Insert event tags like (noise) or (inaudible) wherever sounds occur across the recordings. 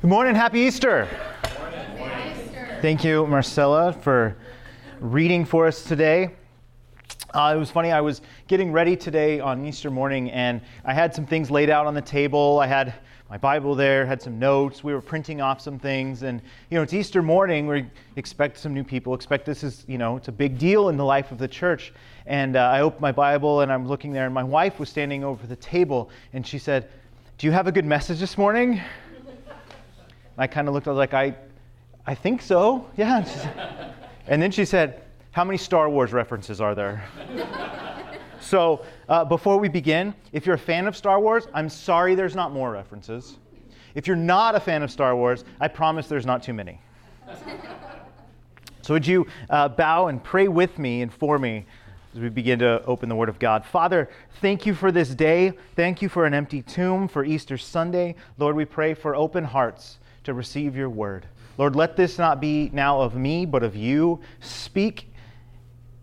Good morning. Happy Easter. Thank you, Marcella, for reading for us today. Uh, it was funny, I was getting ready today on Easter morning, and I had some things laid out on the table. I had my Bible there, had some notes. We were printing off some things, and you know, it's Easter morning. We expect some new people. Expect this is, you know, it's a big deal in the life of the church. And uh, I opened my Bible, and I'm looking there, and my wife was standing over the table, and she said, "Do you have a good message this morning?" I kind of looked, I was like, I, I think so. (laughs) Yeah. And, said, and then she said, How many Star Wars references are there? (laughs) so uh, before we begin, if you're a fan of Star Wars, I'm sorry there's not more references. If you're not a fan of Star Wars, I promise there's not too many. (laughs) so would you uh, bow and pray with me and for me as we begin to open the Word of God. Father, thank you for this day. Thank you for an empty tomb, for Easter Sunday. Lord, we pray for open hearts to receive your word. Lord, let this not be now of me, but of you. Speak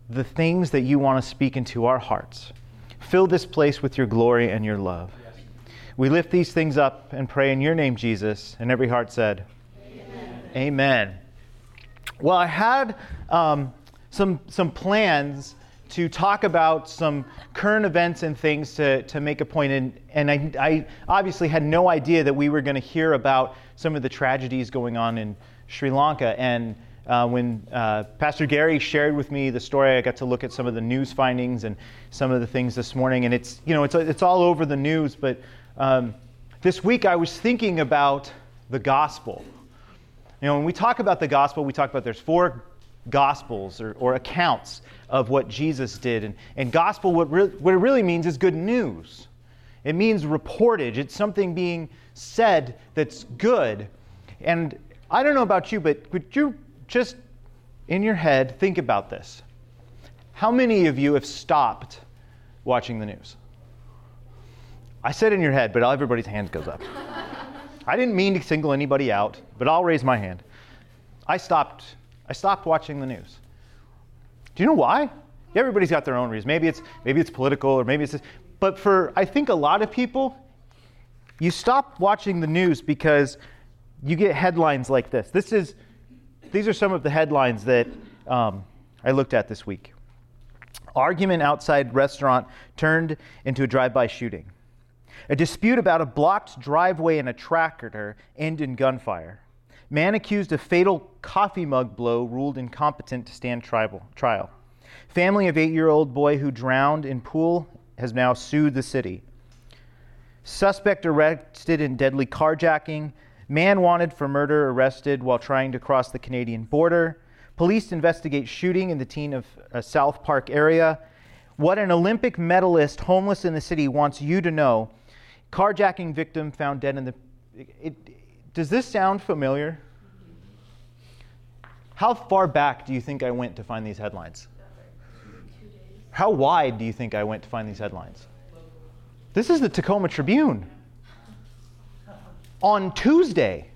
the things that you want to speak into our hearts. Fill this place with your glory and your love. We lift these things up and pray in your name, Jesus. And every heart said, Amen. Amen. Well, I had um, some, some plans to talk about some current events and things to, to make a point. And, and I, I obviously had no idea that we were going to hear about some of the tragedies going on in Sri Lanka. And uh, when uh, Pastor Gary shared with me the story, I got to look at some of the news findings and some of the things this morning. And it's, you know, it's, it's all over the news. But um, this week I was thinking about the gospel. You know, when we talk about the gospel, we talk about there's four gospels or, or accounts of what Jesus did. And, and gospel, what, re- what it really means is good news. It means reportage. It's something being said that's good. And I don't know about you, but would you just in your head think about this? How many of you have stopped watching the news? I said in your head, but everybody's hand goes up. (laughs) I didn't mean to single anybody out, but I'll raise my hand. I stopped I stopped watching the news. Do you know why? Everybody's got their own reasons. Maybe it's maybe it's political or maybe it's this. But for I think a lot of people, you stop watching the news because you get headlines like this. This is these are some of the headlines that um, I looked at this week. Argument outside restaurant turned into a drive-by shooting. A dispute about a blocked driveway and a tractor end in gunfire. Man accused of fatal coffee mug blow ruled incompetent to stand trial. Family of eight year old boy who drowned in pool has now sued the city. Suspect arrested in deadly carjacking. Man wanted for murder arrested while trying to cross the Canadian border. Police investigate shooting in the teen of uh, South Park area. What an Olympic medalist homeless in the city wants you to know. Carjacking victim found dead in the. It, does this sound familiar? How far back do you think I went to find these headlines? How wide do you think I went to find these headlines? This is the Tacoma Tribune. On Tuesday.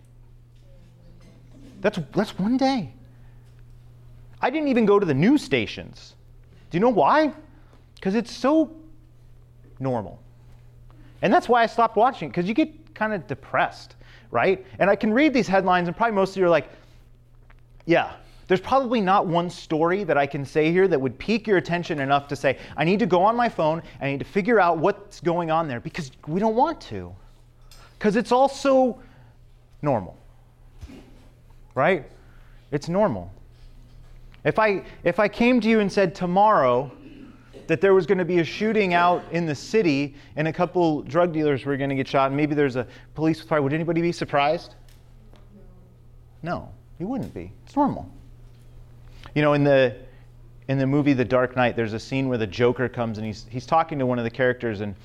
That's, that's one day. I didn't even go to the news stations. Do you know why? Because it's so normal. And that's why I stopped watching, because you get kind of depressed right? And I can read these headlines, and probably most of you are like, yeah, there's probably not one story that I can say here that would pique your attention enough to say, I need to go on my phone, I need to figure out what's going on there, because we don't want to. Because it's all so normal, right? It's normal. If I, if I came to you and said, tomorrow, that there was going to be a shooting out in the city and a couple drug dealers were going to get shot and maybe there's a police fire, would anybody be surprised? No, you wouldn't be. It's normal. You know, in the in the movie The Dark Knight, there's a scene where the Joker comes and he's he's talking to one of the characters and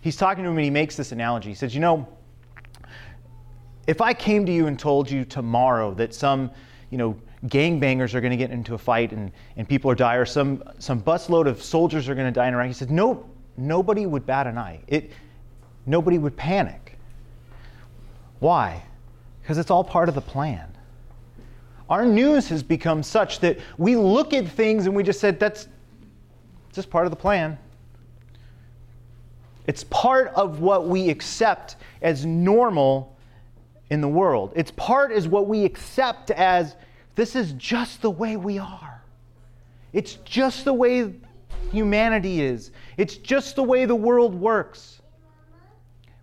he's talking to him and he makes this analogy. He says, "You know, if I came to you and told you tomorrow that some, you know, gangbangers are going to get into a fight and, and people are die, or some, some busload of soldiers are going to die in Iraq. He said, no, nobody would bat an eye. It, nobody would panic. Why? Because it's all part of the plan. Our news has become such that we look at things and we just said, that's just part of the plan. It's part of what we accept as normal in the world. Its part is what we accept as this is just the way we are. It's just the way humanity is. It's just the way the world works.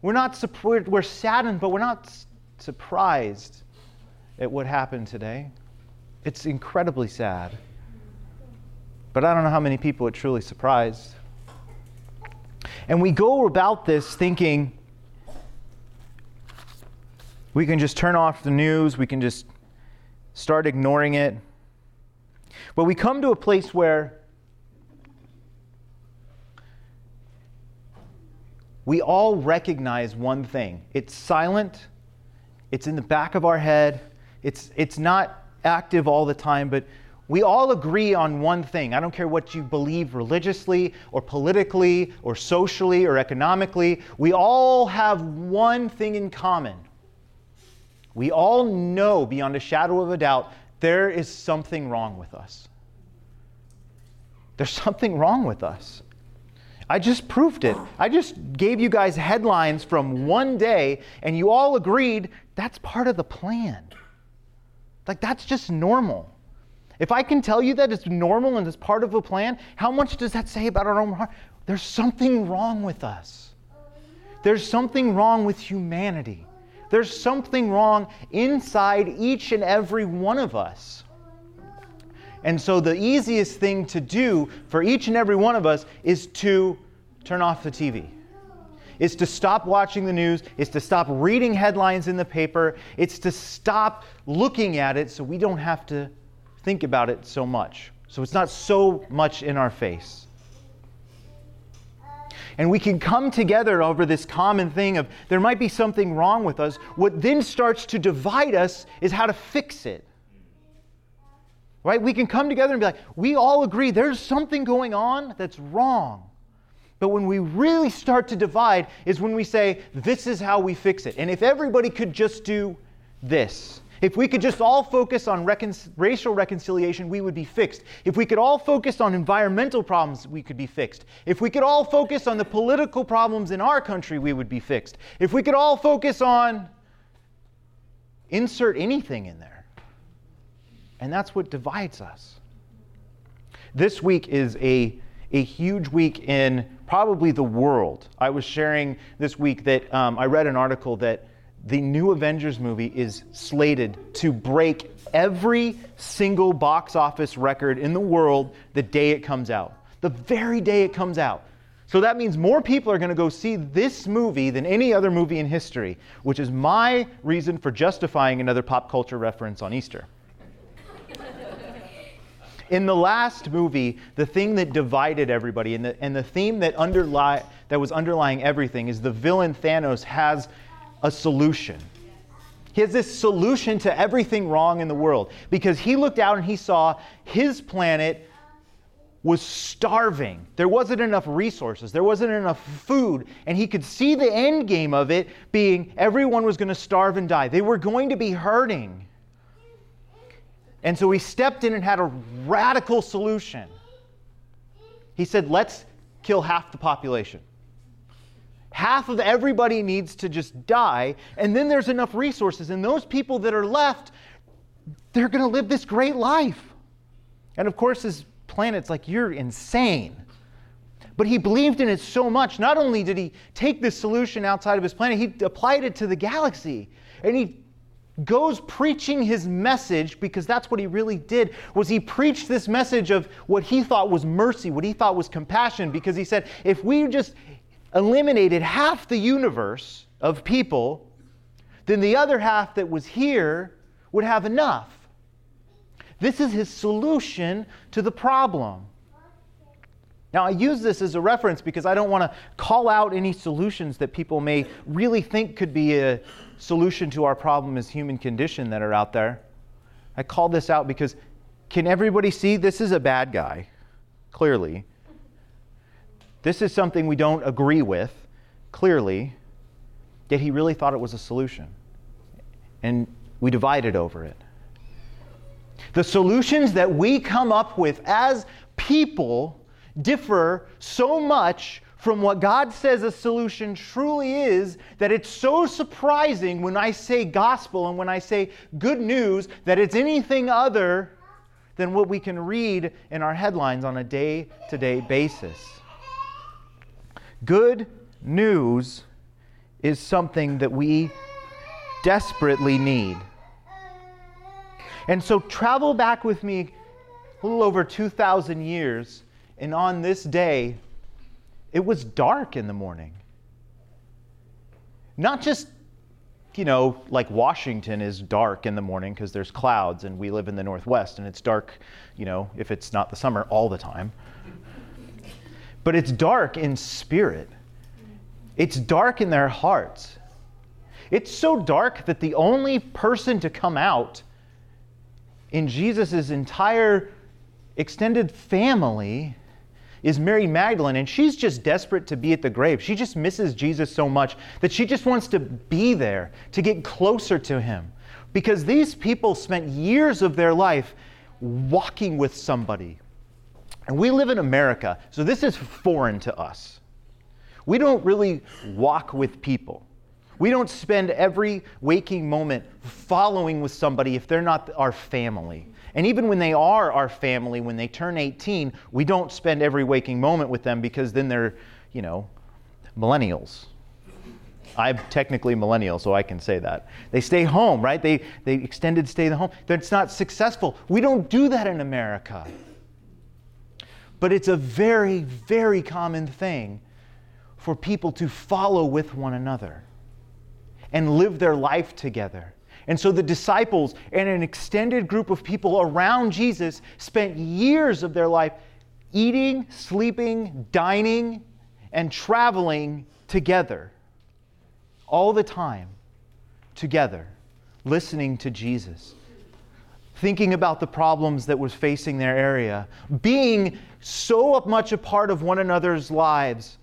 We're not we're saddened, but we're not surprised at what happened today. It's incredibly sad. But I don't know how many people it truly surprised. And we go about this thinking we can just turn off the news, we can just start ignoring it. But we come to a place where we all recognize one thing it's silent, it's in the back of our head, it's, it's not active all the time, but we all agree on one thing. I don't care what you believe religiously or politically or socially or economically. We all have one thing in common. We all know beyond a shadow of a doubt there is something wrong with us. There's something wrong with us. I just proved it. I just gave you guys headlines from one day, and you all agreed that's part of the plan. Like, that's just normal. If I can tell you that it's normal and it's part of a plan, how much does that say about our own heart? There's something wrong with us. There's something wrong with humanity. There's something wrong inside each and every one of us. And so, the easiest thing to do for each and every one of us is to turn off the TV. It's to stop watching the news. It's to stop reading headlines in the paper. It's to stop looking at it so we don't have to think about it so much. So it's not so much in our face. And we can come together over this common thing of there might be something wrong with us. What then starts to divide us is how to fix it. Right? We can come together and be like, we all agree there's something going on that's wrong. But when we really start to divide is when we say, this is how we fix it. And if everybody could just do this, if we could just all focus on recon- racial reconciliation, we would be fixed. If we could all focus on environmental problems, we could be fixed. If we could all focus on the political problems in our country, we would be fixed. If we could all focus on insert anything in there. And that's what divides us. This week is a, a huge week in probably the world. I was sharing this week that um, I read an article that the new Avengers movie is slated to break every single box office record in the world the day it comes out. The very day it comes out. So that means more people are going to go see this movie than any other movie in history, which is my reason for justifying another pop culture reference on Easter. In the last movie, the thing that divided everybody and the, and the theme that, underlie, that was underlying everything is the villain Thanos has a solution. He has this solution to everything wrong in the world because he looked out and he saw his planet was starving. There wasn't enough resources, there wasn't enough food, and he could see the end game of it being everyone was going to starve and die. They were going to be hurting. And so he stepped in and had a radical solution. He said, Let's kill half the population. Half of everybody needs to just die, and then there's enough resources, and those people that are left, they're going to live this great life. And of course, his planet's like, You're insane. But he believed in it so much. Not only did he take this solution outside of his planet, he applied it to the galaxy. And he goes preaching his message because that's what he really did was he preached this message of what he thought was mercy what he thought was compassion. Because he said if we just eliminated half the universe of people then the other half that was here would have enough. This is his solution to the problem. Now, I use this as a reference because I don't want to call out any solutions that people may really think could be a solution to our problem is human condition that are out there. I call this out because can everybody see this is a bad guy? Clearly. This is something we don't agree with, clearly, yet he really thought it was a solution. And we divided over it. The solutions that we come up with as people differ so much from what God says a solution truly is that it's so surprising when I say gospel and when I say good news that it's anything other than what we can read in our headlines on a day to day basis. Good news is something that we desperately need. And so travel back with me a little over 2,000 years, and on this day, it was dark in the morning. Not just, you know, like Washington is dark in the morning because there's clouds and we live in the Northwest and it's dark, you know, if it's not the summer all the time. But it's dark in spirit, it's dark in their hearts. It's so dark that the only person to come out in Jesus' entire extended family is Mary Magdalene, and she's just desperate to be at the grave. She just misses Jesus so much that she just wants to be there, to get closer to him. Because these people spent years of their life walking with somebody. And we live in America, so this is foreign to us. We don't really walk with people. We don't spend every waking moment following with somebody if they're not our family. And even when they are our family, when they turn 18, we don't spend every waking moment with them because then they're, you know, millennials. I'm technically millennial, so I can say that. They stay home, right? They, they extended stay at home. That's not successful. We don't do that in America. But it's a very, very common thing for people to follow with one another and live their life together. And so the disciples and an extended group of people around Jesus spent years of their life eating, sleeping, dining, and traveling together. All the time together, listening to Jesus, thinking about the problems that was facing their area, being so much a part of one another's lives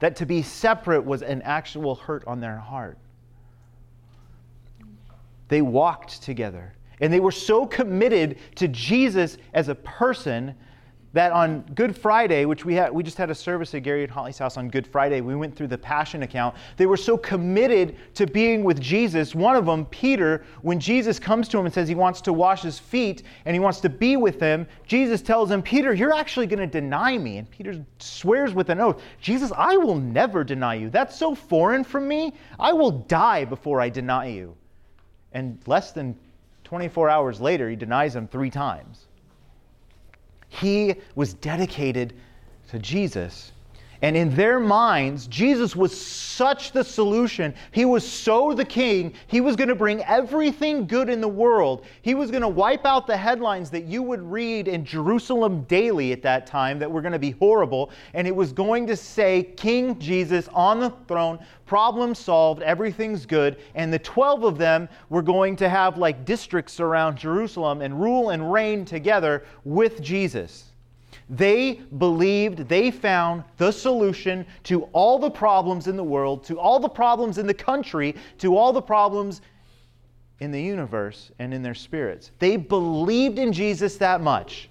that to be separate was an actual hurt on their heart. They walked together. And they were so committed to Jesus as a person that on Good Friday, which we had, we just had a service at Gary and Holly's house on Good Friday. We went through the Passion account. They were so committed to being with Jesus. One of them, Peter, when Jesus comes to him and says he wants to wash his feet and he wants to be with him, Jesus tells him, Peter, you're actually going to deny me. And Peter swears with an oath, Jesus, I will never deny you. That's so foreign from me. I will die before I deny you. And less than 24 hours later, he denies him three times. He was dedicated to Jesus. And in their minds, Jesus was such the solution. He was so the king. He was going to bring everything good in the world. He was going to wipe out the headlines that you would read in Jerusalem daily at that time that were going to be horrible. And it was going to say, King Jesus on the throne, problem solved, everything's good. And the 12 of them were going to have like districts around Jerusalem and rule and reign together with Jesus. They believed they found the solution to all the problems in the world, to all the problems in the country, to all the problems in the universe and in their spirits. They believed in Jesus that much.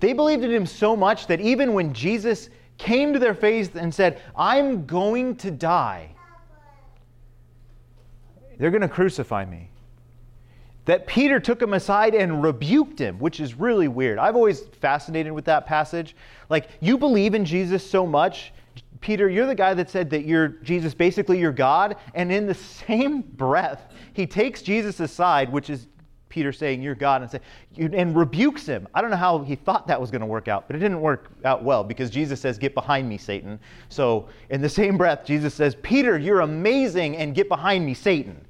They believed in him so much that even when Jesus came to their face and said, I'm going to die, they're going to crucify me that Peter took him aside and rebuked him, which is really weird. I've always fascinated with that passage. Like, you believe in Jesus so much, Peter, you're the guy that said that you're Jesus, basically your God, and in the (laughs) same breath, he takes Jesus aside, which is Peter saying, You're God, and, say, and rebukes him. I don't know how he thought that was going to work out, but it didn't work out well because Jesus says, Get behind me, Satan. So, in the same breath, Jesus says, Peter, you're amazing, and get behind me, Satan.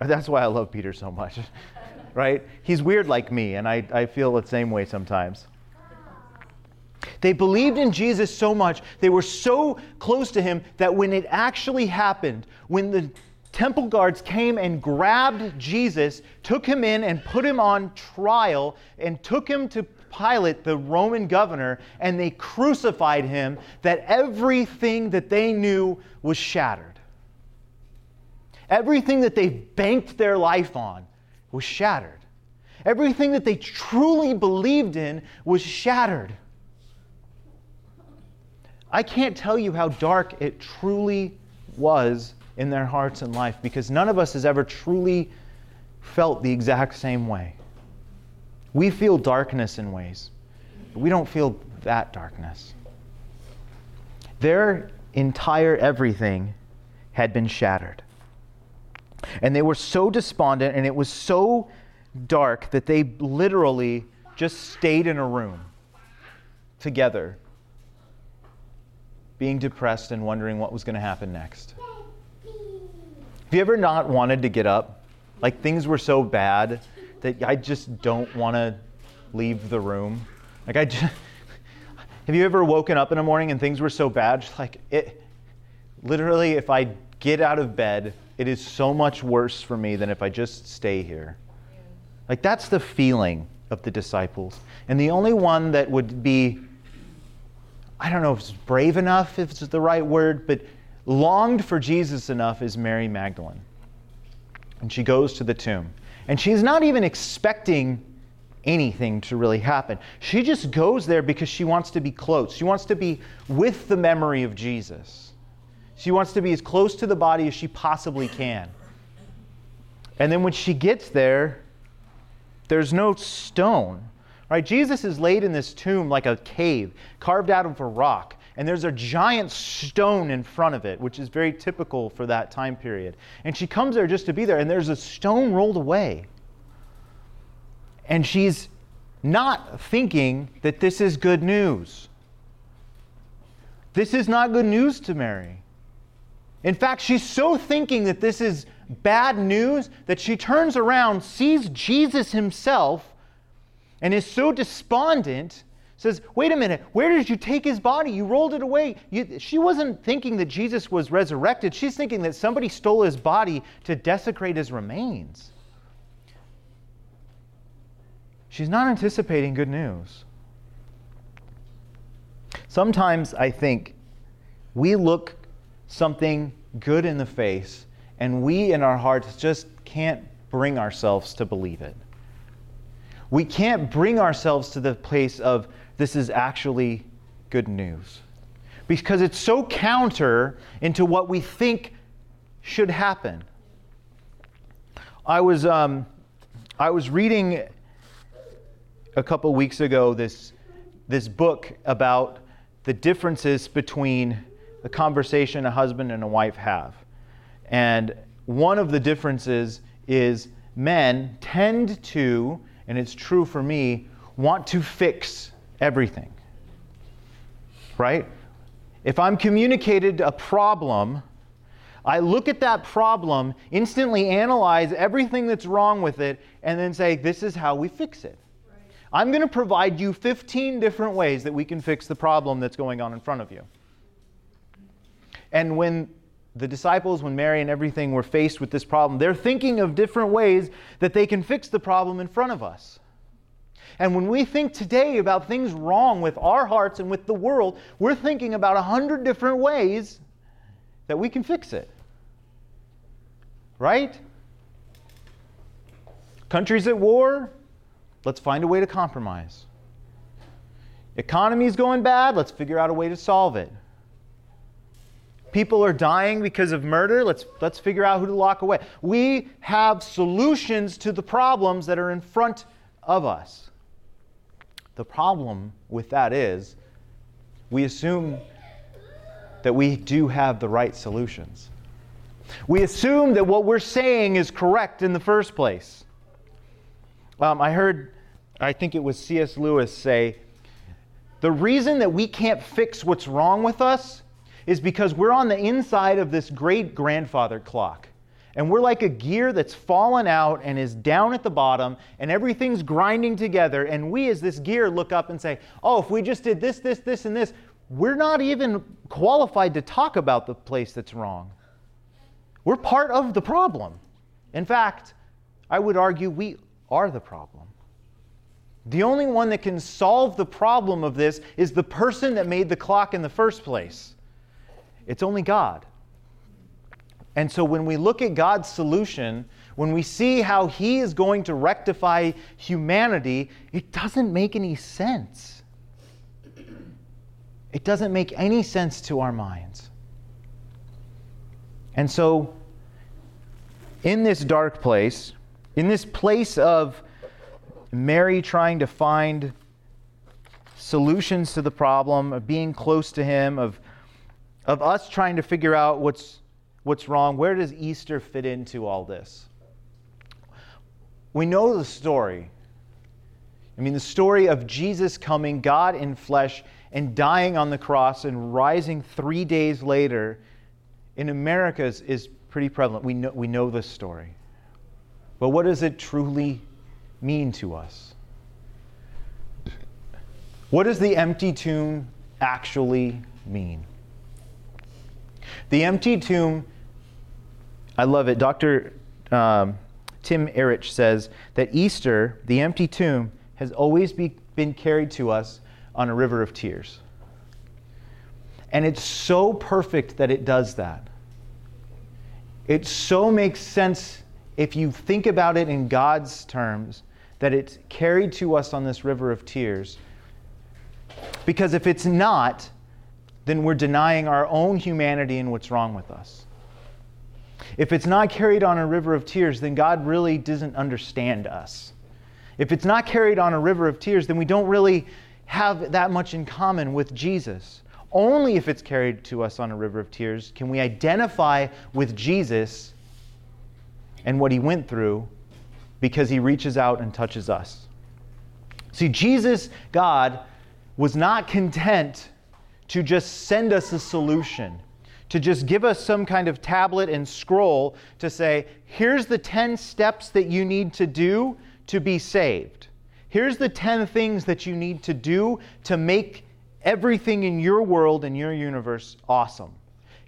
That's why I love Peter so much, (laughs) right? He's weird like me, and I, I feel the same way sometimes. They believed in Jesus so much, they were so close to him that when it actually happened, when the temple guards came and grabbed Jesus, took him in and put him on trial, and took him to Pilate, the Roman governor, and they crucified him, that everything that they knew was shattered. Everything that they banked their life on was shattered. Everything that they truly believed in was shattered. I can't tell you how dark it truly was in their hearts and life because none of us has ever truly felt the exact same way. We feel darkness in ways, but we don't feel that darkness. Their entire everything had been shattered. And they were so despondent and it was so dark that they literally just stayed in a room together, being depressed and wondering what was going to happen next. Have you ever not wanted to get up? Like things were so bad that I just don't want to leave the room. Like I just (laughs) Have you ever woken up in the morning and things were so bad like it literally if I get out of bed, it is so much worse for me than if I just stay here. Like that's the feeling of the disciples. And the only one that would be I don't know if it's brave enough, if it's the right word, but longed for Jesus enough is Mary Magdalene. And she goes to the tomb. And she's not even expecting anything to really happen. She just goes there because she wants to be close. She wants to be with the memory of Jesus. She wants to be as close to the body as she possibly can. And then when she gets there, there's no stone. Right? Jesus is laid in this tomb like a cave, carved out of a rock, and there's a giant stone in front of it, which is very typical for that time period. And she comes there just to be there, and there's a stone rolled away. And she's not thinking that this is good news. This is not good news to Mary. In fact, she's so thinking that this is bad news that she turns around, sees Jesus himself, and is so despondent, says, Wait a minute, where did you take his body? You rolled it away. You, she wasn't thinking that Jesus was resurrected. She's thinking that somebody stole his body to desecrate his remains. She's not anticipating good news. Sometimes I think we look something good in the face and we in our hearts just can't bring ourselves to believe it. We can't bring ourselves to the place of this is actually good news because it's so counter into what we think should happen. I was, um, I was reading a couple weeks ago this, this book about the differences between the conversation a husband and a wife have. And one of the differences is men tend to, and it's true for me, want to fix everything. Right? If I'm communicated a problem, I look at that problem, instantly analyze everything that's wrong with it, and then say, this is how we fix it. I'm going to provide you 15 different ways that we can fix the problem that's going on in front of you. And when the disciples, when Mary and everything were faced with this problem, they're thinking of different ways that they can fix the problem in front of us. And when we think today about things wrong with our hearts and with the world, we're thinking about a hundred different ways that we can fix it. Right? Countries at war, Let's find a way to compromise. Economy is going bad. Let's figure out a way to solve it. People are dying because of murder. Let's, let's figure out who to lock away. We have solutions to the problems that are in front of us. The problem with that is we assume that we do have the right solutions. We assume that what we're saying is correct in the first place. Um, I heard I think it was C.S. Lewis say, the reason that we can't fix what's wrong with us is because we're on the inside of this great grandfather clock. And we're like a gear that's fallen out and is down at the bottom, and everything's grinding together. And we, as this gear, look up and say, Oh, if we just did this, this, this, and this, we're not even qualified to talk about the place that's wrong. We're part of the problem. In fact, I would argue we are the problem. The only one that can solve the problem of this is the person that made the clock in the first place. It's only God. And so when we look at God's solution, when we see how He is going to rectify humanity, it doesn't make any sense. It doesn't make any sense to our minds. And so, in this dark place, in this place of Mary trying to find solutions to the problem, of being close to Him, of, of us trying to figure out what's, what's wrong, where does Easter fit into all this? We know the story. I mean, the story of Jesus coming, God in flesh, and dying on the cross and rising three days later in America is, is pretty prevalent. We know, we know this story. But what does it truly mean to us? What does the empty tomb actually mean? The empty tomb, I love it. Dr. Um, Tim Erich says that Easter, the empty tomb, has always be, been carried to us on a river of tears. And it's so perfect that it does that. It so makes sense if you think about it in God's terms that it's carried to us on this river of tears. Because if it's not, then we're denying our own humanity and what's wrong with us. If it's not carried on a river of tears, then God really doesn't understand us. If it's not carried on a river of tears, then we don't really have that much in common with Jesus. Only if it's carried to us on a river of tears can we identify with Jesus and what he went through because he reaches out and touches us. See, Jesus, God, was not content to just send us a solution, to just give us some kind of tablet and scroll to say, here's the 10 steps that you need to do to be saved. Here's the 10 things that you need to do to make everything in your world and your universe awesome.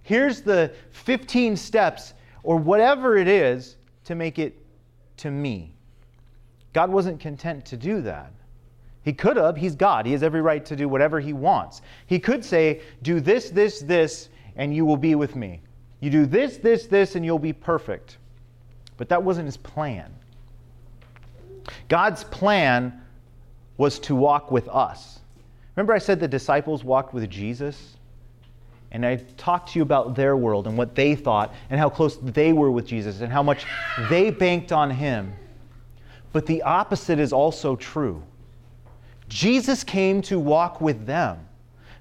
Here's the 15 steps, or whatever it is, to make it to me. God wasn't content to do that. He could have. He's God. He has every right to do whatever he wants. He could say, Do this, this, this, and you will be with me. You do this, this, this, and you'll be perfect. But that wasn't his plan. God's plan was to walk with us. Remember, I said the disciples walked with Jesus? And I talked to you about their world and what they thought and how close they were with Jesus and how much they banked on him. But the opposite is also true. Jesus came to walk with them.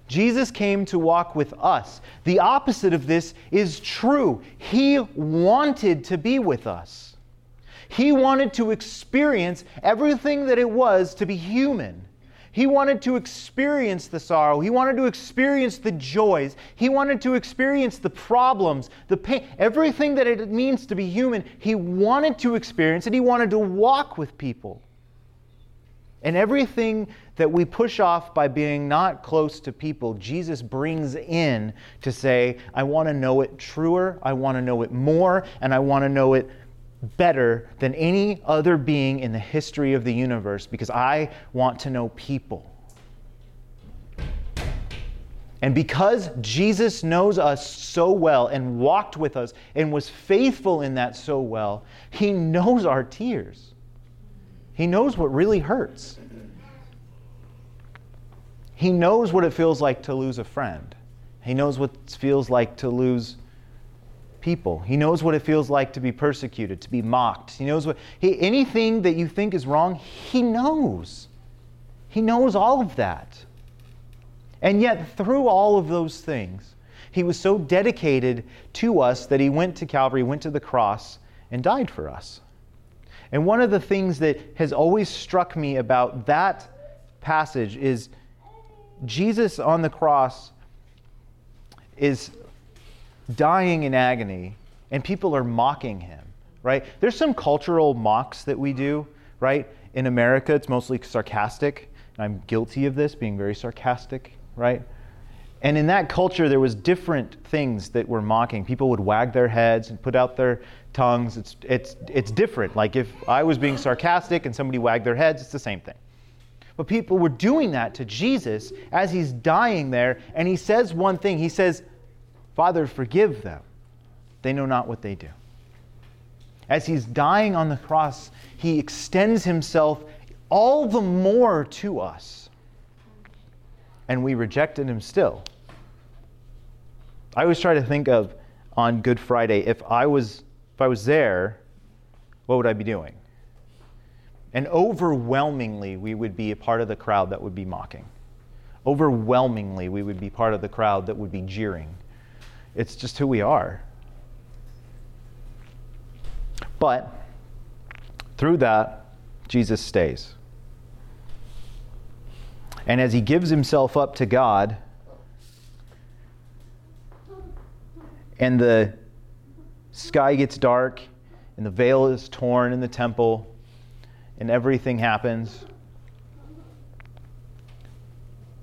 Jesus came to walk with us. The opposite of this is true. He wanted to be with us. He wanted to experience everything that it was to be human. He wanted to experience the sorrow. He wanted to experience the joys. He wanted to experience the problems, the pain, everything that it means to be human. He wanted to experience it. He wanted to walk with people. And everything that we push off by being not close to people, Jesus brings in to say, I want to know it truer, I want to know it more, and I want to know it better than any other being in the history of the universe because I want to know people. And because Jesus knows us so well and walked with us and was faithful in that so well, he knows our tears. He knows what really hurts. He knows what it feels like to lose a friend. He knows what it feels like to lose people. He knows what it feels like to be persecuted, to be mocked. He knows what he, anything that you think is wrong, he knows. He knows all of that. And yet, through all of those things, he was so dedicated to us that he went to Calvary, went to the cross, and died for us. And one of the things that has always struck me about that passage is Jesus on the cross is dying in agony, and people are mocking him, right? There's some cultural mocks that we do, right? In America, it's mostly sarcastic. I'm guilty of this, being very sarcastic, right? And in that culture, there was different things that were mocking. People would wag their heads and put out their tongues. It's, it's, it's different. Like if I was being sarcastic and somebody wagged their heads, it's the same thing. But people were doing that to Jesus as he's dying there, and he says one thing. He says, Father, forgive them. They know not what they do. As he's dying on the cross, he extends himself all the more to us. And we rejected him still. I always try to think of on Good Friday if I was if I was there, what would I be doing? And overwhelmingly, we would be a part of the crowd that would be mocking. Overwhelmingly, we would be part of the crowd that would be jeering. It's just who we are. But through that, Jesus stays. And as he gives himself up to God, and the sky gets dark, and the veil is torn in the temple, and everything happens,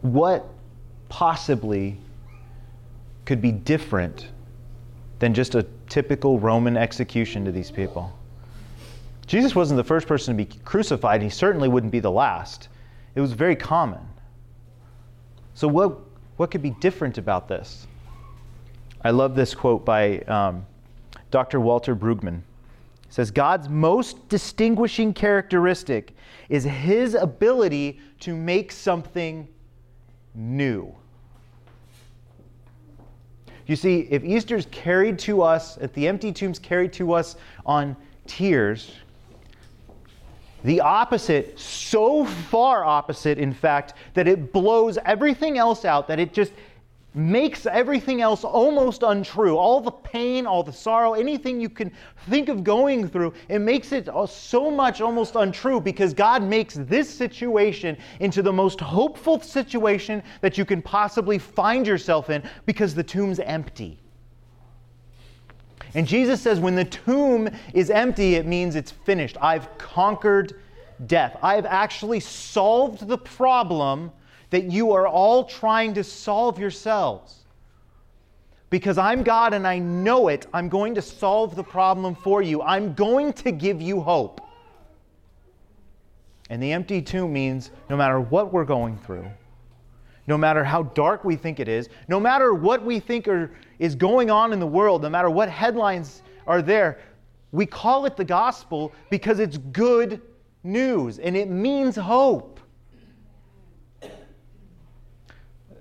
what possibly could be different than just a typical Roman execution to these people? Jesus wasn't the first person to be crucified, and he certainly wouldn't be the last. It was very common. So, what, what could be different about this? I love this quote by um, Dr. Walter Brueggemann. Says, God's most distinguishing characteristic is his ability to make something new. You see, if Easter's carried to us, if the empty tombs carried to us on tears, the opposite, so far opposite, in fact, that it blows everything else out, that it just makes everything else almost untrue. All the pain, all the sorrow, anything you can think of going through, it makes it so much almost untrue because God makes this situation into the most hopeful situation that you can possibly find yourself in because the tomb's empty. And Jesus says, when the tomb is empty, it means it's finished. I've conquered death. I've actually solved the problem that you are all trying to solve yourselves. Because I'm God and I know it, I'm going to solve the problem for you. I'm going to give you hope. And the empty tomb means no matter what we're going through, no matter how dark we think it is, no matter what we think are, is going on in the world, no matter what headlines are there, we call it the gospel because it's good news and it means hope.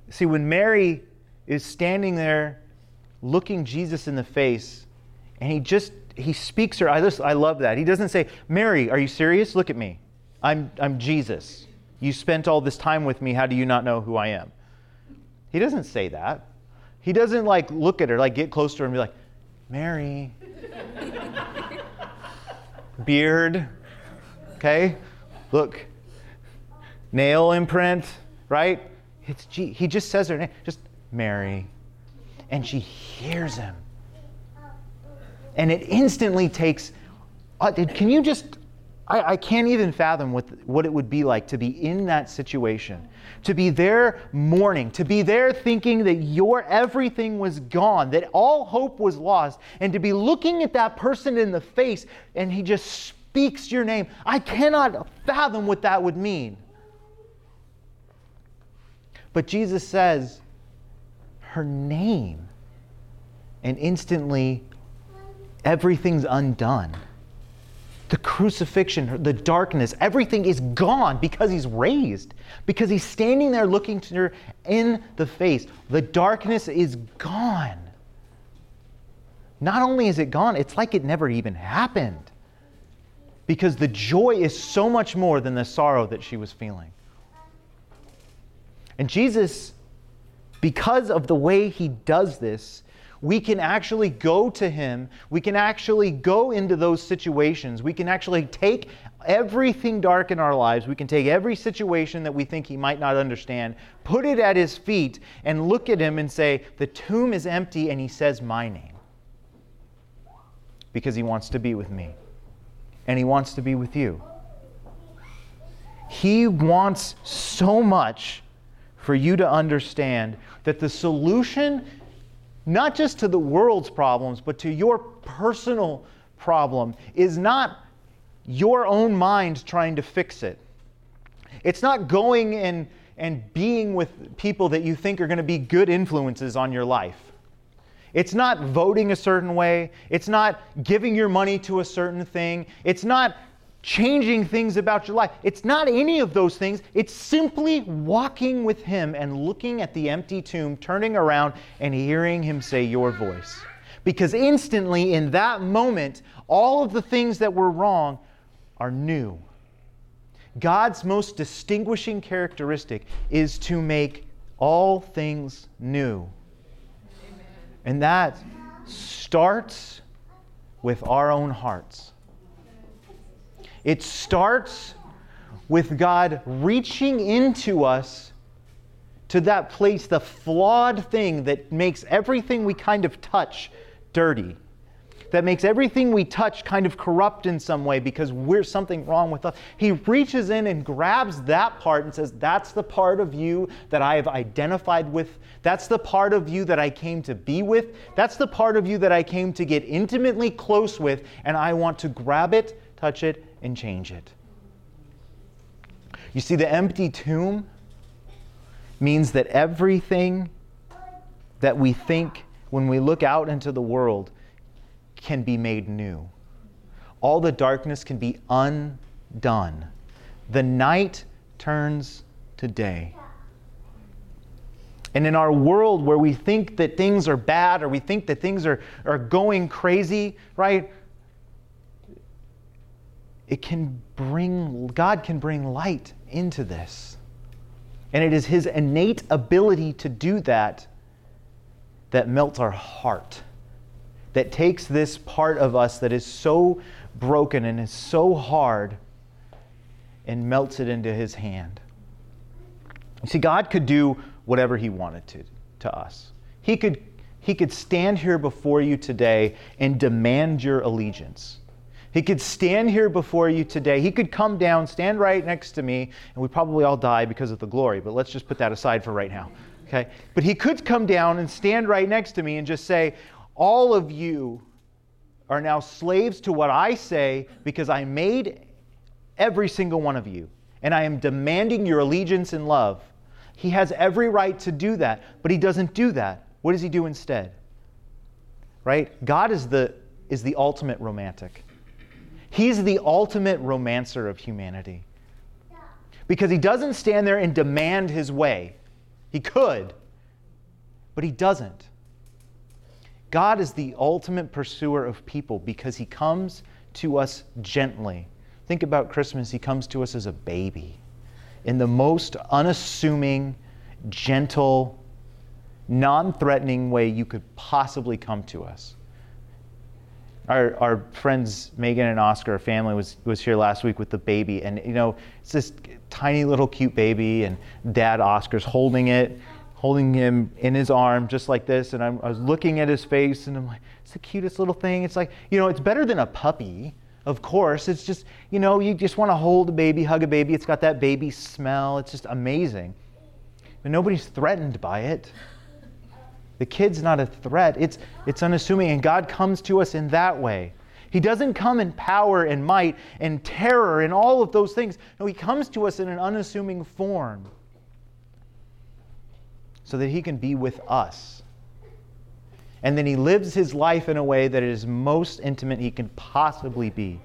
See, when Mary is standing there looking Jesus in the face, and he just he speaks her. I just I love that. He doesn't say, "Mary, are you serious? Look at me. I'm I'm Jesus." You spent all this time with me. How do you not know who I am? He doesn't say that. He doesn't like look at her, like get close to her and be like, Mary. (laughs) Beard. Okay? Look. Nail imprint, right? It's G. He just says her name, just Mary. And she hears him. And it instantly takes. Uh, can you just I, I, can't even fathom what, what it would be like to be in that situation, to be there mourning, to be there thinking that your everything was gone, that all hope was lost, and to be looking at that person in the face and he just speaks your name. I cannot fathom what that would mean. But Jesus says her name, and instantly everything's undone the crucifixion, the darkness, everything is gone because he's raised, because he's standing there looking to her in the face. The darkness is gone. Not only is it gone, it's like it never even happened because the joy is so much more than the sorrow that she was feeling. And Jesus, because of the way he does this, we can actually go to Him. We can actually go into those situations. We can actually take everything dark in our lives. We can take every situation that we think He might not understand, put it at His feet, and look at Him and say, The tomb is empty, and He says my name. Because He wants to be with me, and He wants to be with you. He wants so much for you to understand that the solution not just to the world's problems, but to your personal problem, is not your own mind trying to fix it. It's not going and, and being with people that you think are going to be good influences on your life. It's not voting a certain way. It's not giving your money to a certain thing. It's not changing things about your life. It's not any of those things. It's simply walking with Him and looking at the empty tomb, turning around and hearing Him say, Your voice. Because instantly, in that moment, all of the things that were wrong are new. God's most distinguishing characteristic is to make all things new. And that starts with our own hearts. It starts with God reaching into us to that place, the flawed thing that makes everything we kind of touch dirty, that makes everything we touch kind of corrupt in some way because we're something wrong with us. He reaches in and grabs that part and says, That's the part of you that I have identified with. That's the part of you that I came to be with. That's the part of you that I came to get intimately close with, and I want to grab it, touch it, and change it. You see, the empty tomb means that everything that we think when we look out into the world can be made new. All the darkness can be undone. The night turns to day. And in our world where we think that things are bad or we think that things are, are going crazy, right? It can bring, God can bring light into this. And it is His innate ability to do that that melts our heart, that takes this part of us that is so broken and is so hard and melts it into His hand. You see, God could do whatever He wanted to to us. He could, he could stand here before you today and demand your allegiance. He could stand here before you today. He could come down, stand right next to me, and we probably all die because of the glory, but let's just put that aside for right now. Okay? But he could come down and stand right next to me and just say, All of you are now slaves to what I say because I made every single one of you, and I am demanding your allegiance and love. He has every right to do that, but he doesn't do that. What does he do instead? Right? God is the, is the ultimate romantic. He's the ultimate romancer of humanity. Because he doesn't stand there and demand his way. He could, but he doesn't. God is the ultimate pursuer of people because he comes to us gently. Think about Christmas, he comes to us as a baby in the most unassuming, gentle, non threatening way you could possibly come to us our, our friends Megan and Oscar, our family was was here last week with the baby, and you know it's this tiny little cute baby, and Dad Oscar's holding it, holding him in his arm just like this, and I'm, I was looking at his face, and I'm like, it's the cutest little thing. It's like you know, it's better than a puppy. Of course, it's just you know, you just want to hold a baby, hug a baby. It's got that baby smell. It's just amazing, but nobody's threatened by it. The kid's not a threat, it's, it's unassuming, and God comes to us in that way. He doesn't come in power and might and terror and all of those things. No, He comes to us in an unassuming form so that He can be with us. And then He lives His life in a way that is most intimate He can possibly be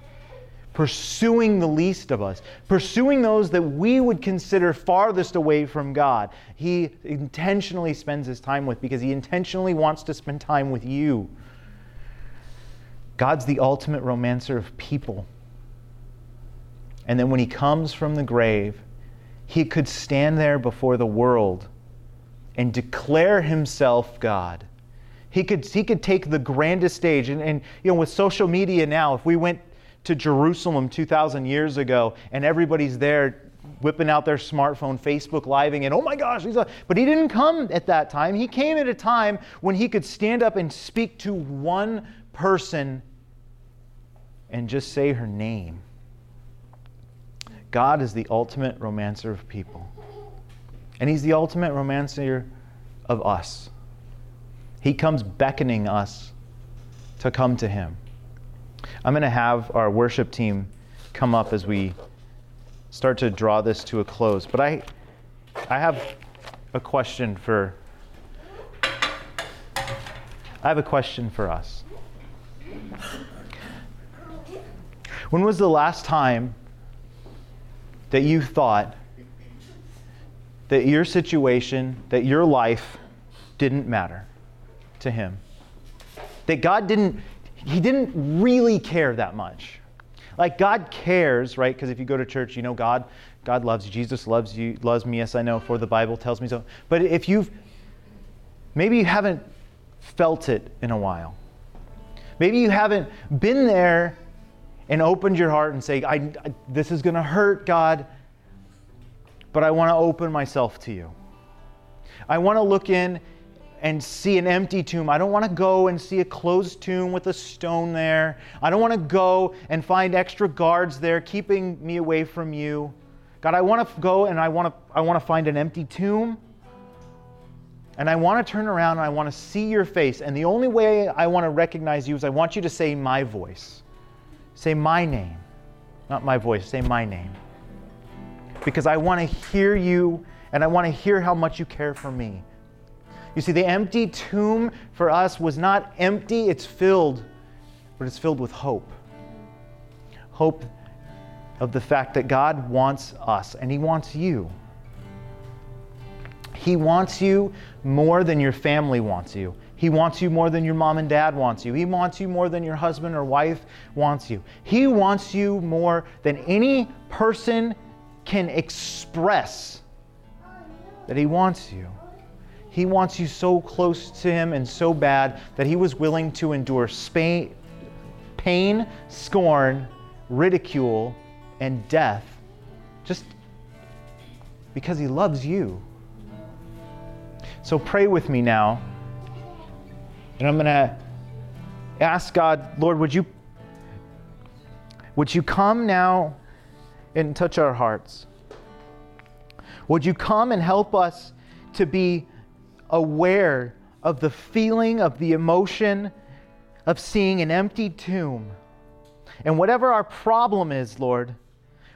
pursuing the least of us, pursuing those that we would consider farthest away from God. He intentionally spends his time with because he intentionally wants to spend time with you. God's the ultimate romancer of people. And then when he comes from the grave, he could stand there before the world and declare himself God. He could, he could take the grandest stage. And, and you know, with social media now, if we went to Jerusalem 2,000 years ago, and everybody's there whipping out their smartphone, Facebook living, and oh my gosh, he's a, but he didn't come at that time. He came at a time when he could stand up and speak to one person and just say her name. God is the ultimate romancer of people. And he's the ultimate romancer of us. He comes beckoning us to come to him. I'm going to have our worship team come up as we start to draw this to a close. But I, I have a question for. I have a question for us. When was the last time that you thought that your situation, that your life didn't matter to Him? That God didn't, He didn't really care that much. Like God cares, right? Because if you go to church, you know God, God loves you. Jesus loves you, loves me. Yes, I know, for the Bible tells me so. But if you've maybe you haven't felt it in a while. Maybe you haven't been there and opened your heart and say, I, I this is going to hurt, God, but I want to open myself to you. I want to look in and see an empty tomb. I don't want to go and see a closed tomb with a stone there. I don't want to go and find extra guards there keeping me away from you. God, I want to go and I want to I want to find an empty tomb. And I want to turn around and I want to see your face. And the only way I want to recognize you is I want you to say my voice. Say my name. Not my voice, say my name. Because I want to hear you and I want to hear how much you care for me. You see, the empty tomb for us was not empty, it's filled, but it's filled with hope. Hope of the fact that God wants us and He wants you. He wants you more than your family wants you. He wants you more than your mom and dad wants you. He wants you more than your husband or wife wants you. He wants you more than any person can express that He wants you. He wants you so close to Him and so bad that He was willing to endure pain, scorn, ridicule, and death just because He loves you. So pray with me now. And I'm going to ask God, Lord, would you would you come now and touch our hearts? Would you come and help us to be aware of the feeling, of the emotion of seeing an empty tomb? And whatever our problem is, Lord,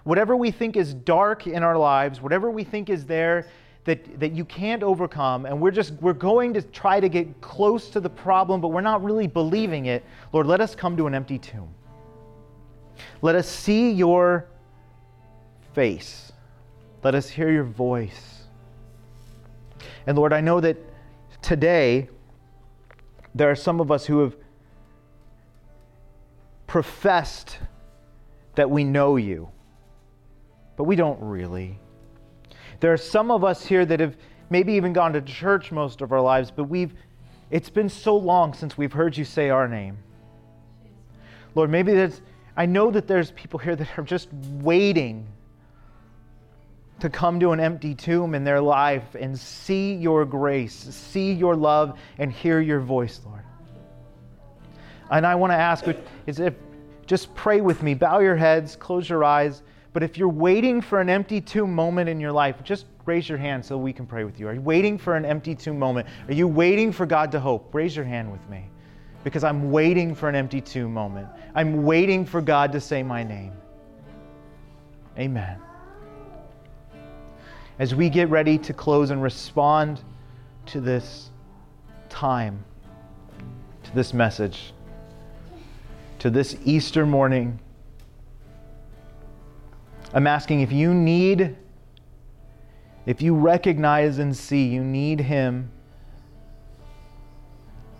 whatever we think is dark in our lives, whatever we think is there that, that you can't overcome, and we're just we're going to try to get close to the problem, but we're not really believing it, Lord, let us come to an empty tomb. Let us see your face. Let us hear your voice. And Lord, I know that today there are some of us who have professed that we know you, but we don't really. There are some of us here that have maybe even gone to church most of our lives, but we've it's been so long since we've heard you say our name. Lord, maybe there's I know that there's people here that are just waiting to come to an empty tomb in their life and see your grace, see your love, and hear your voice, Lord. And I want to ask is if just pray with me, bow your heads, close your eyes. But if you're waiting for an empty tomb moment in your life, just raise your hand so we can pray with you. Are you waiting for an empty tomb moment? Are you waiting for God to hope? Raise your hand with me. Because I'm waiting for an empty tomb moment. I'm waiting for God to say my name. Amen. As we get ready to close and respond to this time, to this message, to this Easter morning, I'm asking if you need, if you recognize and see you need Him,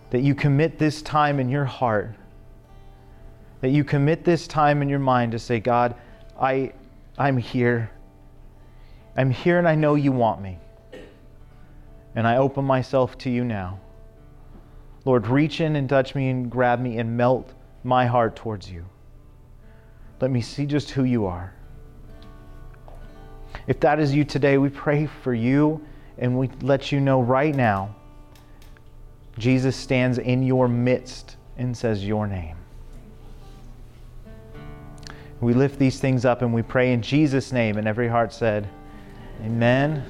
that you commit this time in your heart, that you commit this time in your mind to say, God, I, I'm here. I'm here and I know you want me. And I open myself to you now. Lord, reach in and touch me and grab me and melt my heart towards you. Let me see just who you are. If that is you today, we pray for you and we let you know right now Jesus stands in your midst and says your name. We lift these things up and we pray in Jesus' name, and every heart said, Amen.